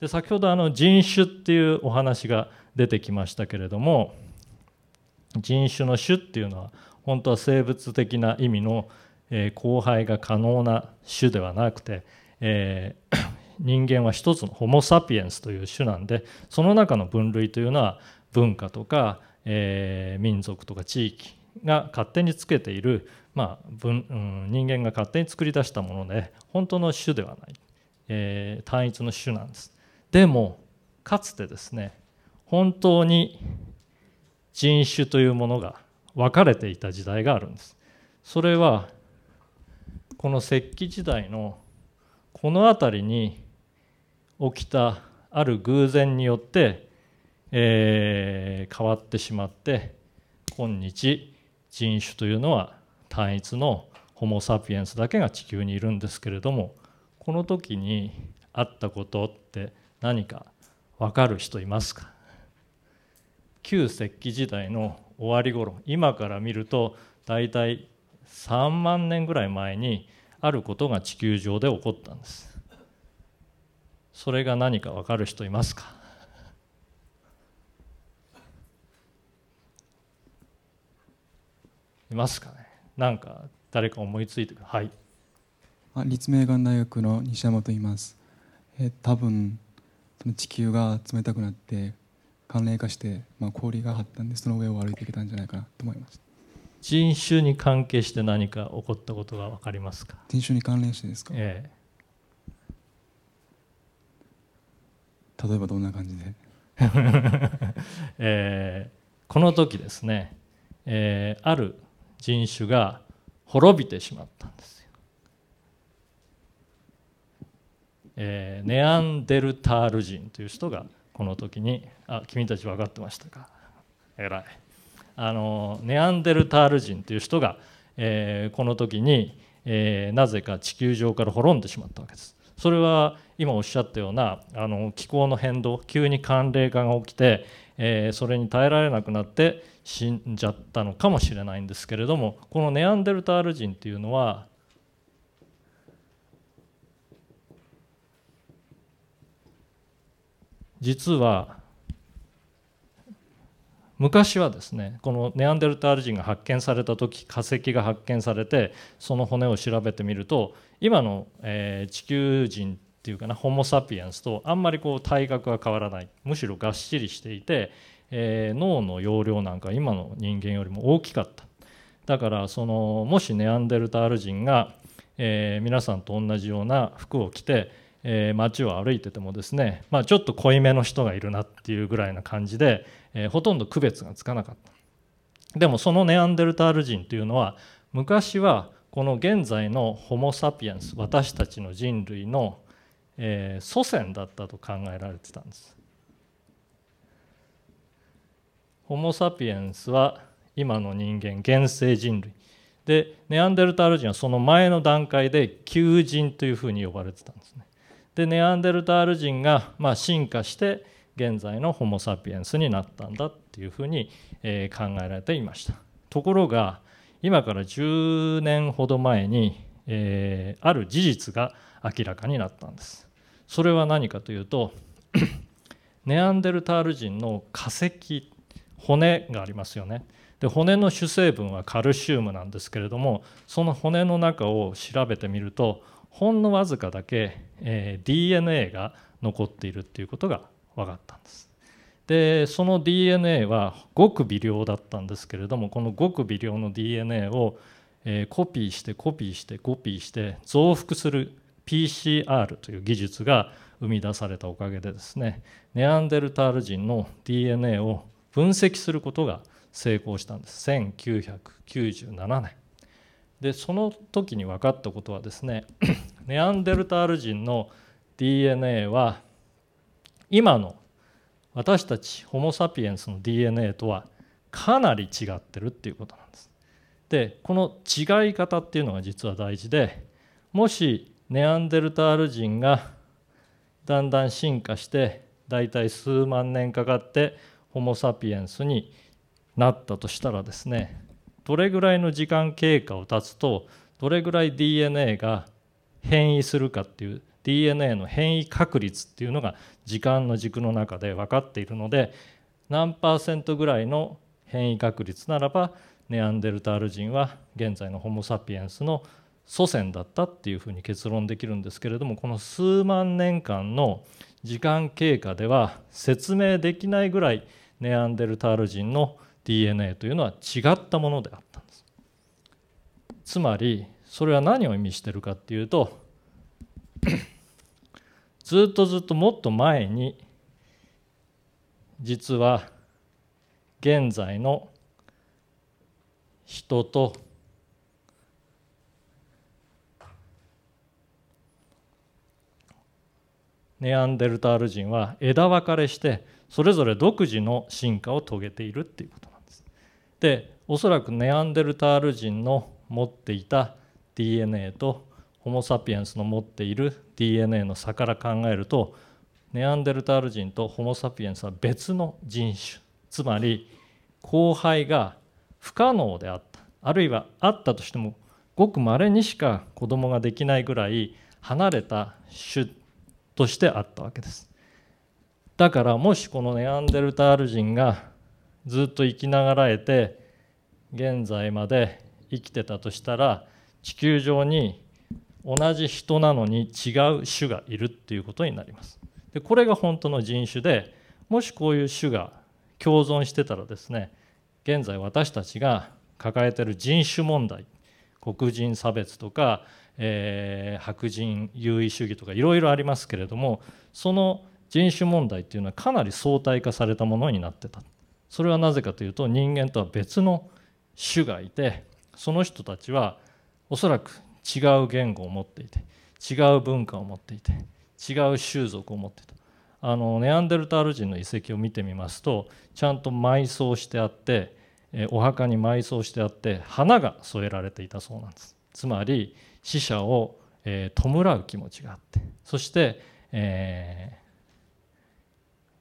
で先ほどあの人種っていうお話が出てきましたけれども人種の種っていうのは本当は生物的な意味のえ交配が可能な種ではなくて、え、人間は一つのホモ・サピエンスという種なんでその中の分類というのは文化とか、え、民族とか地域が勝手につけている、まあ分うん、人間が勝手に作り出したもので本当の種ではない、え、単一の種なんです。でもかつてですね本当に人種というものが分かれていた時代があるんです。それはこの石器時代のこの辺りに起きたある偶然によって、えー、変わってしまって今日人種というのは単一のホモ・サピエンスだけが地球にいるんですけれどもこの時にあったことって何か分かる人いますか？旧石器時代の終わり頃今から見ると大体3万年ぐらい前にあることが地球上で起こったんです。それが何か分かる人いますか？いますかね？なんか誰か思いついてくる？はい。立命館大学の西山と言います。え多分地球が冷たくなって寒冷化して、まあ、氷が張ったんでその上を歩いてきたんじゃないかなと思います人種に関係して何か起こったことが分かりますか？人種に関連してですか、ええ、例えばどんな感じで、えー、この時ですね、えー、ある人種が滅びてしまったんですよ、えー、ネアンデルタール人という人がこの時にあ君たち分かってましたか。偉い。あのネアンデルタール人という人が、えー、この時に、えー、なぜか地球上から滅んでしまったわけです。それは今おっしゃったようなあの気候の変動急に寒冷化が起きて、えー、それに耐えられなくなって死んじゃったのかもしれないんですけれどもこのネアンデルタール人っていうのは実は昔はですねこのネアンデルタール人が発見された時化石が発見されてその骨を調べてみると今の、え地球人っていうかなホモ・サピエンスとあんまりこう体格は変わらない。むしろがっしりしていて、え脳の容量なんか今の人間よりも大きかった。だからそのもしネアンデルタール人が、え皆さんと同じような服を着てえー、街を歩いててもですね、まあ、ちょっと濃いめの人がいるなっていうぐらいな感じで、えー、ほとんど区別がつかなかった。でもそのネアンデルタール人というのは昔はこの現在のホモ・サピエンス私たちの人類の、えー、祖先だったと考えられてたんです。ホモ・サピエンスは今の人間現世人類。でネアンデルタール人はその前の段階で旧人というふうに呼ばれてたんですね。でネアンデルタール人がま進化して現在のホモ・サピエンスになったんだっていうふうに考えられていました。ところが今から10年ほど前に、ある事実が明らかになったんです。それは何かというと ネアンデルタール人の化石骨がありますよね。で骨の主成分はカルシウムなんですけれどもその骨の中を調べてみるとほんのわずかだけ、えー、DNA が残っているっていうことが分かったんです。でその DNA はごく微量だったんですけれどもこのごく微量の DNA を、えー、コピーしてコピーしてコピーして増幅する PCR という技術が生み出されたおかげでですねネアンデルタール人の DNA を分析することが成功したんです。1997年でその時に分かったことはですね ネアンデルタール人の DNA は今の私たちホモ・サピエンスの DNA とはかなり違ってるっていうことなんです。でこの違い方っていうのが実は大事でもしネアンデルタール人がだんだん進化してだいたい数万年かかってホモ・サピエンスになったとしたらですねどれぐらいの時間経過を経つとどれぐらい DNA が変異するかっていう DNA の変異確率っていうのが時間の軸の中で分かっているので何パーセントぐらいの変異確率ならばネアンデルタール人は現在のホモ・サピエンスの祖先だったっていうふうに結論できるんですけれどもこの数万年間の時間経過では説明できないぐらいネアンデルタール人の DNA というのは違ったものであったんです。つまりそれは何を意味してるかっていうと ずっとずっともっと前に実は現在の人とネアンデルタール人は枝分かれしてそれぞれ独自の進化を遂げているっていうこと。で。おそらくネアンデルタール人の持っていた DNA とホモ・サピエンスの持っている DNA の差から考えるとネアンデルタール人とホモ・サピエンスは別の人種つまり交配が不可能であったあるいはあったとしてもごくまれにしか子供ができないぐらい離れた種としてあったわけですだからもしこのネアンデルタール人がずっと生きながらえて現在まで生きてたとしたら地球上に同じ人なのに違う種がいるっていうことになります。でこれが本当の人種でもしこういう種が共存してたらですね現在私たちが抱えてる人種問題黒人差別とか、えー、白人優位主義とかいろいろありますけれどもその人種問題っていうのはかなり相対化されたものになってた。それはなぜかというと人間とは別の種がいてその人たちはおそらく違う言語を持っていて違う文化を持っていて違う習俗を持っていた。あのネアンデルタール人の遺跡を見てみますとちゃんと埋葬してあってお墓に埋葬してあって花が添えられていたそうなんです。つまり死者を、え、弔う気持ちがあって。そして、え、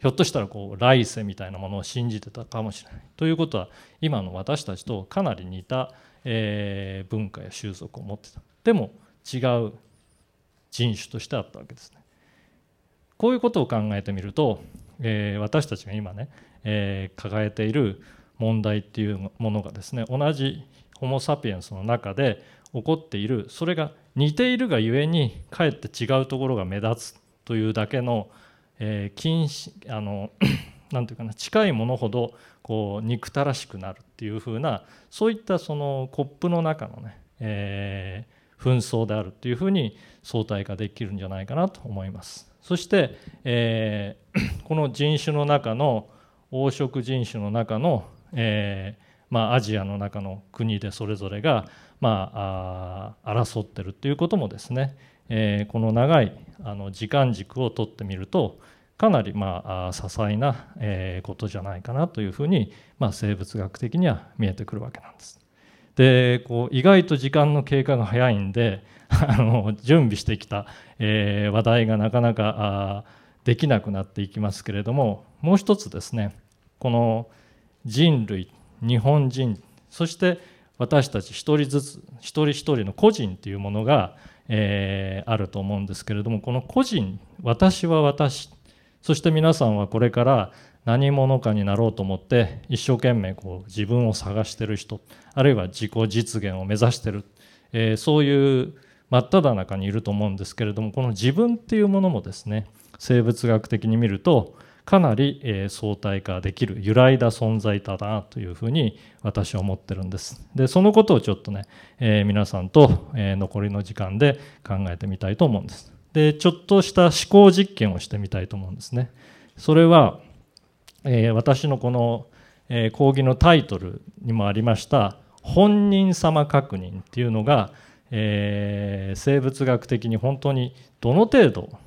ひょっとしたらこう来世みたいなものを信じてたかもしれない。ということは今の私たちとかなり似た、えー、文化や習俗を持ってた。でも違う人種としてあったわけですね。こういうことを考えてみると、えー、私たちが今ね、えー、抱えている問題っていうものがですね同じホモ・サピエンスの中で起こっている。それが似ているがゆえにかえって違うところが目立つというだけの、えー、禁止あの なんていうかな近いものほどこう憎たらしくなるっていうふうなそういったそのコップの中のね、えー、紛争であるっていうふうに相対化できるんじゃないかなと思います。そして、えー、この人種の中の黄色人種の中の、えーまあ、アジアの中の国でそれぞれが、まあ、あ争ってるっていうこともですね、えー、この長いあの時間軸をとってみるとかなりまあ些細なことじゃないかなというふうに、まあ、生物学的には見えてくるわけなんです。でこう意外と時間の経過が早いんで あの準備してきた、え、話題がなかなかできなくなっていきますけれどももう一つですねこの人類日本人そして私たち一人ずつ一人一人の個人というものが、えー、あると思うんですけれどもこの個人私は私そして皆さんはこれから何者かになろうと思って一生懸命こう自分を探してる人あるいは自己実現を目指してる、えー、そういう真っ只中にいると思うんですけれどもこの自分っていうものもですね生物学的に見るとかなり、え相対化できる揺らいだ存在だなというふうに私は思ってるんです。でそのことをちょっとね、えー、皆さんと、え、残りの時間で考えてみたいと思うんです。でちょっとした思考実験をしてみたいと思うんですね。それは、え、私のこの、え講義のタイトルにもありました本人様確認っていうのが、え生物学的に本当にどの程度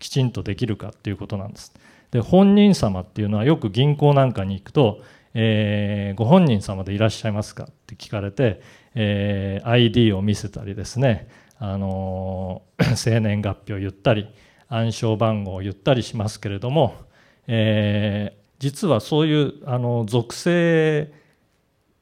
きちんとできるかっていうことなんです。で本人様っていうのはよく銀行なんかに行くと、えー、ご本人様でいらっしゃいますかって聞かれて、えー、ID を見せたりですね、あの、生年月日を言ったり暗証番号を言ったりしますけれども、えー、実はそういうあの属性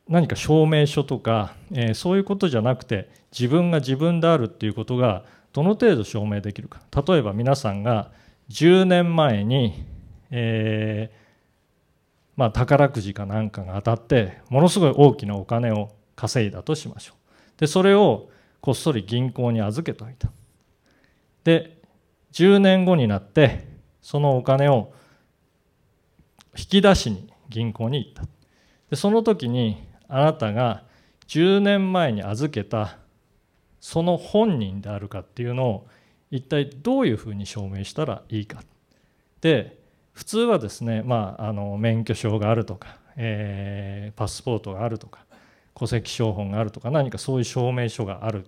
何か証明書とか、えー、そういうことじゃなくて自分が自分であるっていうことがどの程度証明できるか。例えば皆さんが10年前に、えーまあ、宝くじかなんかが当たってものすごい大きなお金を稼いだとしましょう。でそれをこっそり銀行に預けておいた。で10年後になってそのお金を引き出しに銀行に行った。でその時にあなたが10年前に預けたその本人であるかっていうのを一体どういうふうに証明したらいいか。で普通はですね、まあ、あの免許証があるとか、えー、パスポートがあるとか戸籍標本があるとか何かそういう証明書がある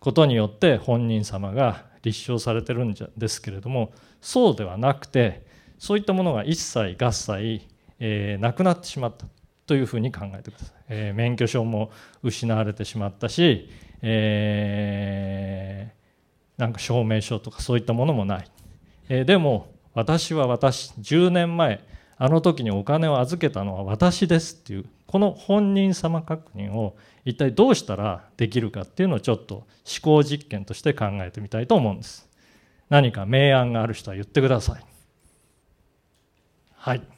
ことによって本人様が立証されてるんですけれどもそうではなくてそういったものが一切合切、えー、なくなってしまったというふうに考えてください、えー、免許証も失われてしまったし、えー、なんか証明書とかそういったものもない、えー、でも私は私10年前あの時にお金を預けたのは私ですっていうこの本人様確認を一体どうしたらできるかっていうのをちょっと思考実験として考えてみたいと思うんです。何か明暗がある人は言ってください。はい。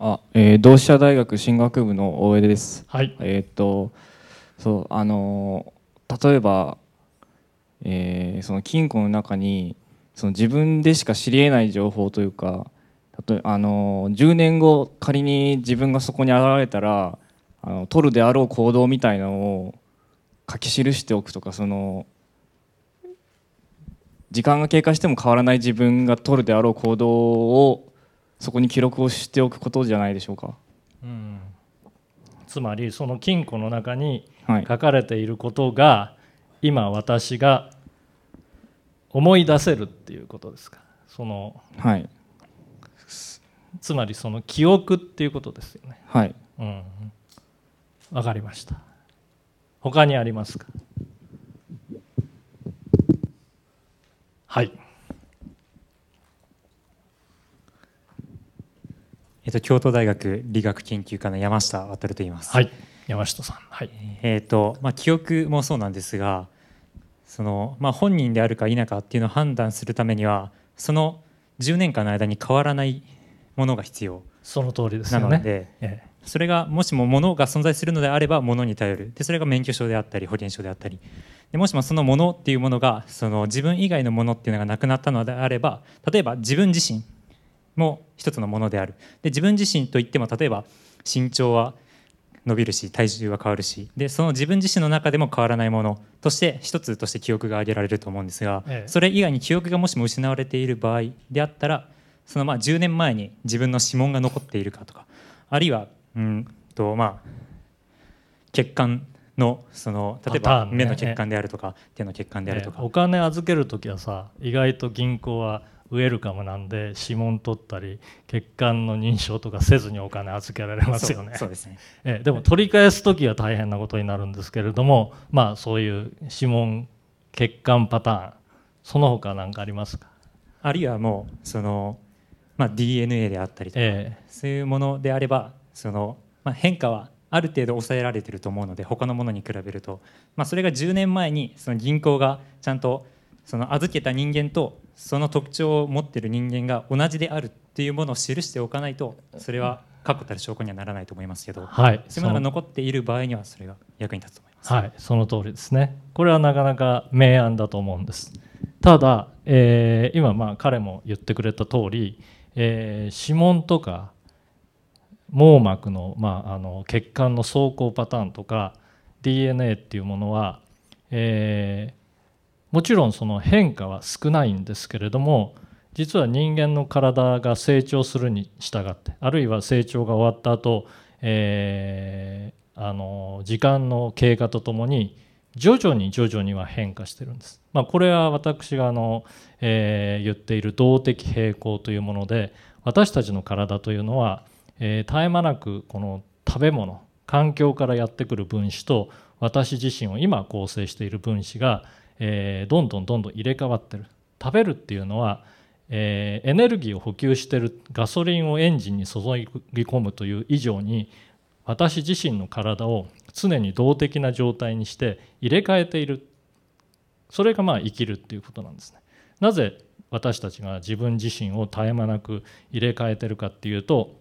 あ、えー、同志社大学進学部の大江です。はい。えっ、とそうあの例えば、えー、その金庫の中にその自分でしか知りえない情報というか、例えあの10年後仮に自分がそこに現れたらあの取るであろう行動みたいなのを書き記しておくとかその時間が経過しても変わらない自分が取るであろう行動をそこに記録をしておくことじゃないでしょうか。うん、つまりその金庫の中に書かれていることが、はい、今私が思い出せるっていうことですか。その、はい、つまりその記憶っていうことですよね。はい。うん。わかりました。他にありますか。はい。えっと、京都大学理学研究科の山下渉と言います。はい、山下さん。はい。えっ、と、まあ、記憶もそうなんですが。その、まあ、本人であるか否かっていうのを判断するためには、その10年間の間に変わらないものが必要。その通りですよね。なので、ええ、それがもしも物が存在するのであれば物に頼るでそれが免許証であったり保険証であったりでもしもそのものっていうものがその自分以外のものっていうのがなくなったのであれば例えば自分自身も一つのものである。で自分自身といっても例えば身長は伸びるし体重は変わるしでその自分自身の中でも変わらないものとして一つとして記憶が挙げられると思うんですが、ええ、それ以外に記憶がもしも失われている場合であったらそのまあ10年前に自分の指紋が残っているかとかあるいはうんとまあ血管のその例えば目の血管であるとか、手の血管であるとか、お金預ける時はさ意外と銀行はウェルカムなんで指紋取ったり血管の認証とかせずにお金預けられますよね。そうですね。えでも取り返す時は大変なことになるんですけれどもまあそういう指紋血管パターンその他何かありますか？あるいはもうその、まあ、DNA であったりとか、ええ、そういうものであればその、まあ、変化はある程度抑えられていると思うので他のものに比べると、まあ、それが10年前にその銀行がちゃんとその預けた人間とその特徴を持っている人間が同じであるっていうものを記しておかないとそれは確固たる証拠にはならないと思いますけど、はい、そういうものが残っている場合にはそれが役に立つと思います。はい、その通りですね。これはなかなか明暗だと思うんです。ただ、えー、今まあ彼も言ってくれた通り、えー、指紋とか網膜の,、まあ、あの血管の走行パターンとか DNA っていうものは、えー、もちろんその変化は少ないんですけれども実は人間の体が成長するに従ってあるいは成長が終わった後、えー、あの時間の経過とともに徐々に徐々には変化してるんです。まあ、これは私があの、えー、言っている動的平衡というもので私たちの体というのはえー、絶え間なくこの食べ物環境からやってくる分子と私自身を今構成している分子が、えー、どんどんどんどん入れ替わってる。食べるっていうのは、えー、エネルギーを補給してるガソリンをエンジンに注ぎ込むという以上に私自身の体を常に動的な状態にして入れ替えている。それがまあ生きるっていうことなんですね。なぜ私たちが自分自身を絶え間なく入れ替えてるかっていうと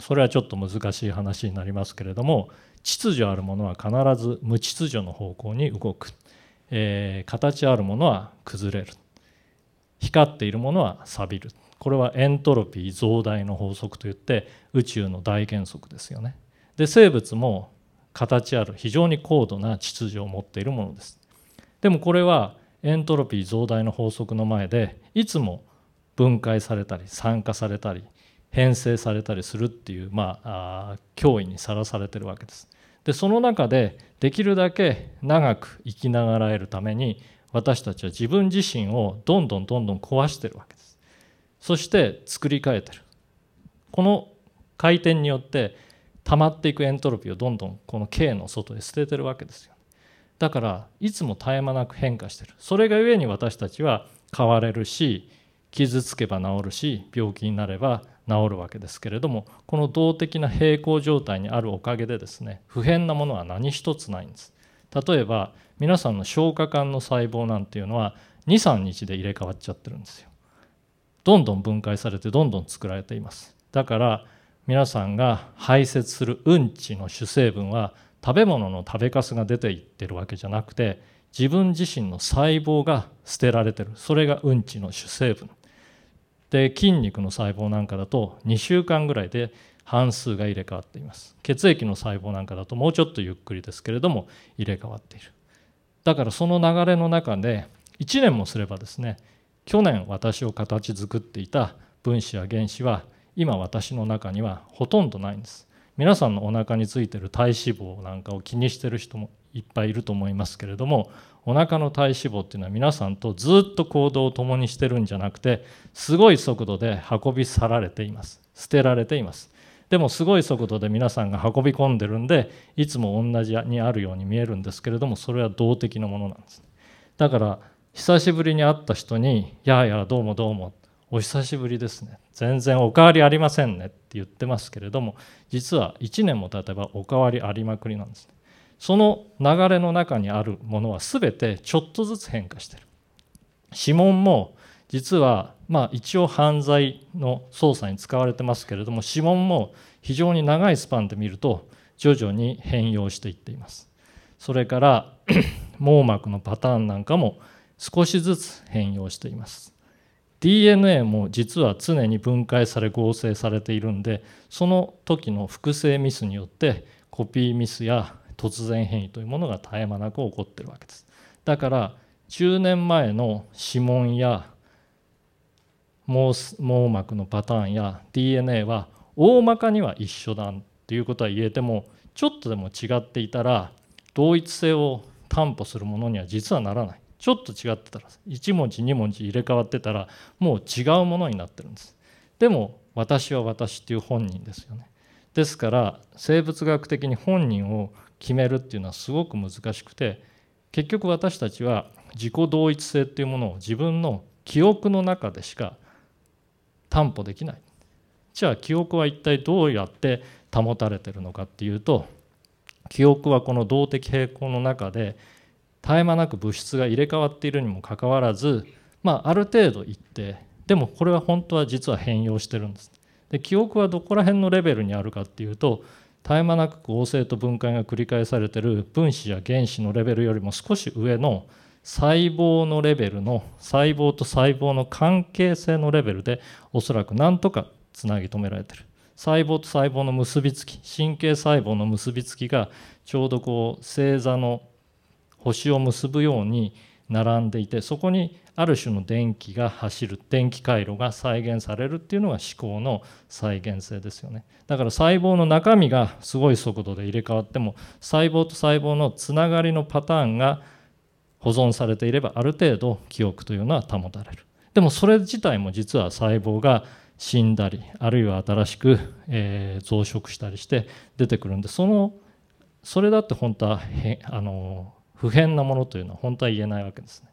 それはちょっと難しい話になりますけれども秩序あるものは必ず無秩序の方向に動く、えー、形あるものは崩れる。光っているものは錆びる。これはエントロピー増大の法則といって宇宙の大原則ですよね。で生物も形ある非常に高度な秩序を持っているものです。でもこれはエントロピー増大の法則の前でいつも分解されたり酸化されたり編成されたりするっていう、まあ、脅威にさらされてるわけです。でその中でできるだけ長く生きながらえるために私たちは自分自身をどんどんどんどん壊してるわけです。そして作り変えてる。この回転によって溜まっていくエントロピーをどんどんこの K の外へ捨ててるわけですよ。だからいつも絶え間なく変化してる。それがゆえに私たちは変われるし傷つけば治るし病気になれば治るわけですけれどもこの動的な平行状態にあるおかげでですね不変なものは何一つないんです。例えば皆さんの消化管の細胞なんていうのは23日で入れ替わっちゃってるんですよ。どんどん分解されてどんどん作られています。だから皆さんが排泄するうんちの主成分は食べ物の食べかすが出ていってるわけじゃなくて自分自身の細胞が捨てられてる。それがうんちの主成分。で筋肉の細胞なんかだと2週間ぐらいで半数が入れ替わっています。血液の細胞なんかだともうちょっとゆっくりですけれども入れ替わっている。だからその流れの中で1年もすればですね去年私を形作っていた分子や原子は今私の中にはほとんどないんです。皆さんのお腹についてる体脂肪なんかを気にしてる人もいっぱいいると思いますけれどもお腹の体脂肪っていうのは皆さんとずっと行動を共にしてるんじゃなくてすごい速度で運び去られています。捨てられています。でもすごい速度で皆さんが運び込んでるんでいつも同じにあるように見えるんですけれどもそれは動的なものなんです。だから久しぶりに会った人に「やあやあどうもどうも」お久しぶりですね。全然お変わりありませんねって言ってますけれども実は1年も経てばお変わりありまくりなんです。その流れの中にあるものは全てちょっとずつ変化してる。指紋も実はまあ一応犯罪の捜査に使われてますけれども指紋も非常に長いスパンで見ると徐々に変容していっています。それから 網膜のパターンなんかも少しずつ変容しています。DNA も実は常に分解され合成されているんでその時の複製ミスによってコピーミスや突然変異というものが絶え間なく起こってるわけです。だから10年前の指紋や網膜のパターンや DNA は大まかには一緒だっていうことは言えてもちょっとでも違っていたら同一性を担保するものには実はならない。ちょっと違ってたら1文字2文字入れ替わってたらもう違うものになってるんです。でも私は私っていう本人ですよね。ですから生物学的に本人を決めるっていうのはすごく難しくて結局私たちは自己同一性っていうものを自分の記憶の中でしか担保できないじゃあ記憶は一体どうやって保たれてるのかっていうと記憶はこの動的平衡の中で絶え間なく物質が入れ替わっているにもかかわらず、まあ、ある程度いってでもこれは本当は実は変容してるんです。で記憶はどこら辺のレベルにあるかっていうと絶え間なく合成と分解が繰り返されてる分子や原子のレベルよりも少し上の細胞のレベルの細胞と細胞の関係性のレベルでおそらく何とかつなぎ止められてる。細胞と細胞の結びつき神経細胞の結びつきがちょうどこう星座の星を結ぶように並んでいてそこにある種の電気が走る電気回路が再現されるっていうのが思考の再現性ですよねだから細胞の中身がすごい速度で入れ替わっても細胞と細胞のつながりのパターンが保存されていればある程度記憶というのは保たれるでもそれ自体も実は細胞が死んだりあるいは新しく、え増殖したりして出てくるんでそのそれだって本当はあの不変なものというのは本当は言えないわけですね。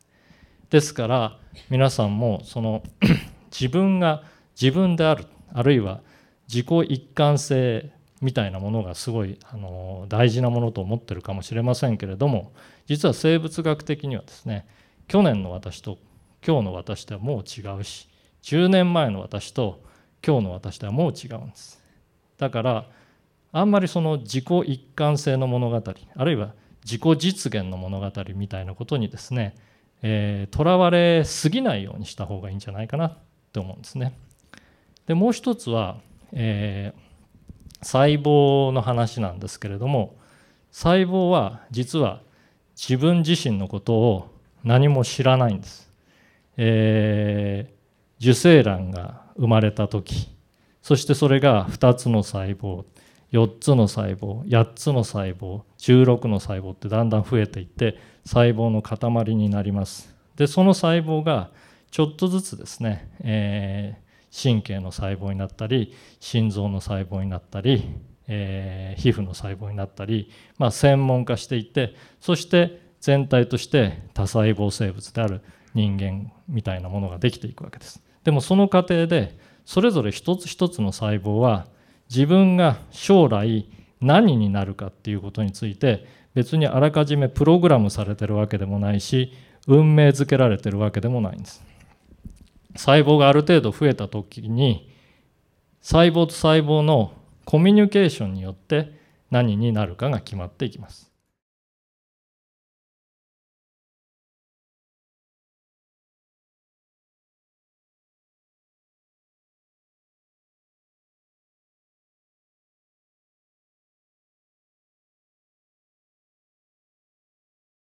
ですから皆さんもその 自分が自分であるあるいは自己一貫性みたいなものがすごいあの大事なものと思ってるかもしれませんけれども実は生物学的にはですね去年の私と今日の私ではもう違うし10年前の私と今日の私ではもう違うんです。だからあんまりその自己一貫性の物語あるいは自己実現の物語みたいなことにですね、えー、われすぎないようにした方がいいんじゃないかなって思うんですね。でもう一つは、えー、細胞の話なんですけれども細胞は実は自分自身のことを何も知らないんです。えー、受精卵が生まれた時そしてそれが2つの細胞4つの細胞8つの細胞16の細胞ってだんだん増えていって細胞の塊になります。でその細胞がちょっとずつですね、えー、神経の細胞になったり心臓の細胞になったり、えー、皮膚の細胞になったり、まあ、専門化していってそして全体として多細胞生物である人間みたいなものができていくわけです。でもその過程でそれぞれ一つ一つの細胞は自分が将来何になるかっていうことについて別にあらかじめプログラムされてるわけでもないし運命づけられてるわけでもないんです。細胞がある程度増えた時に細胞と細胞のコミュニケーションによって何になるかが決まっていきます。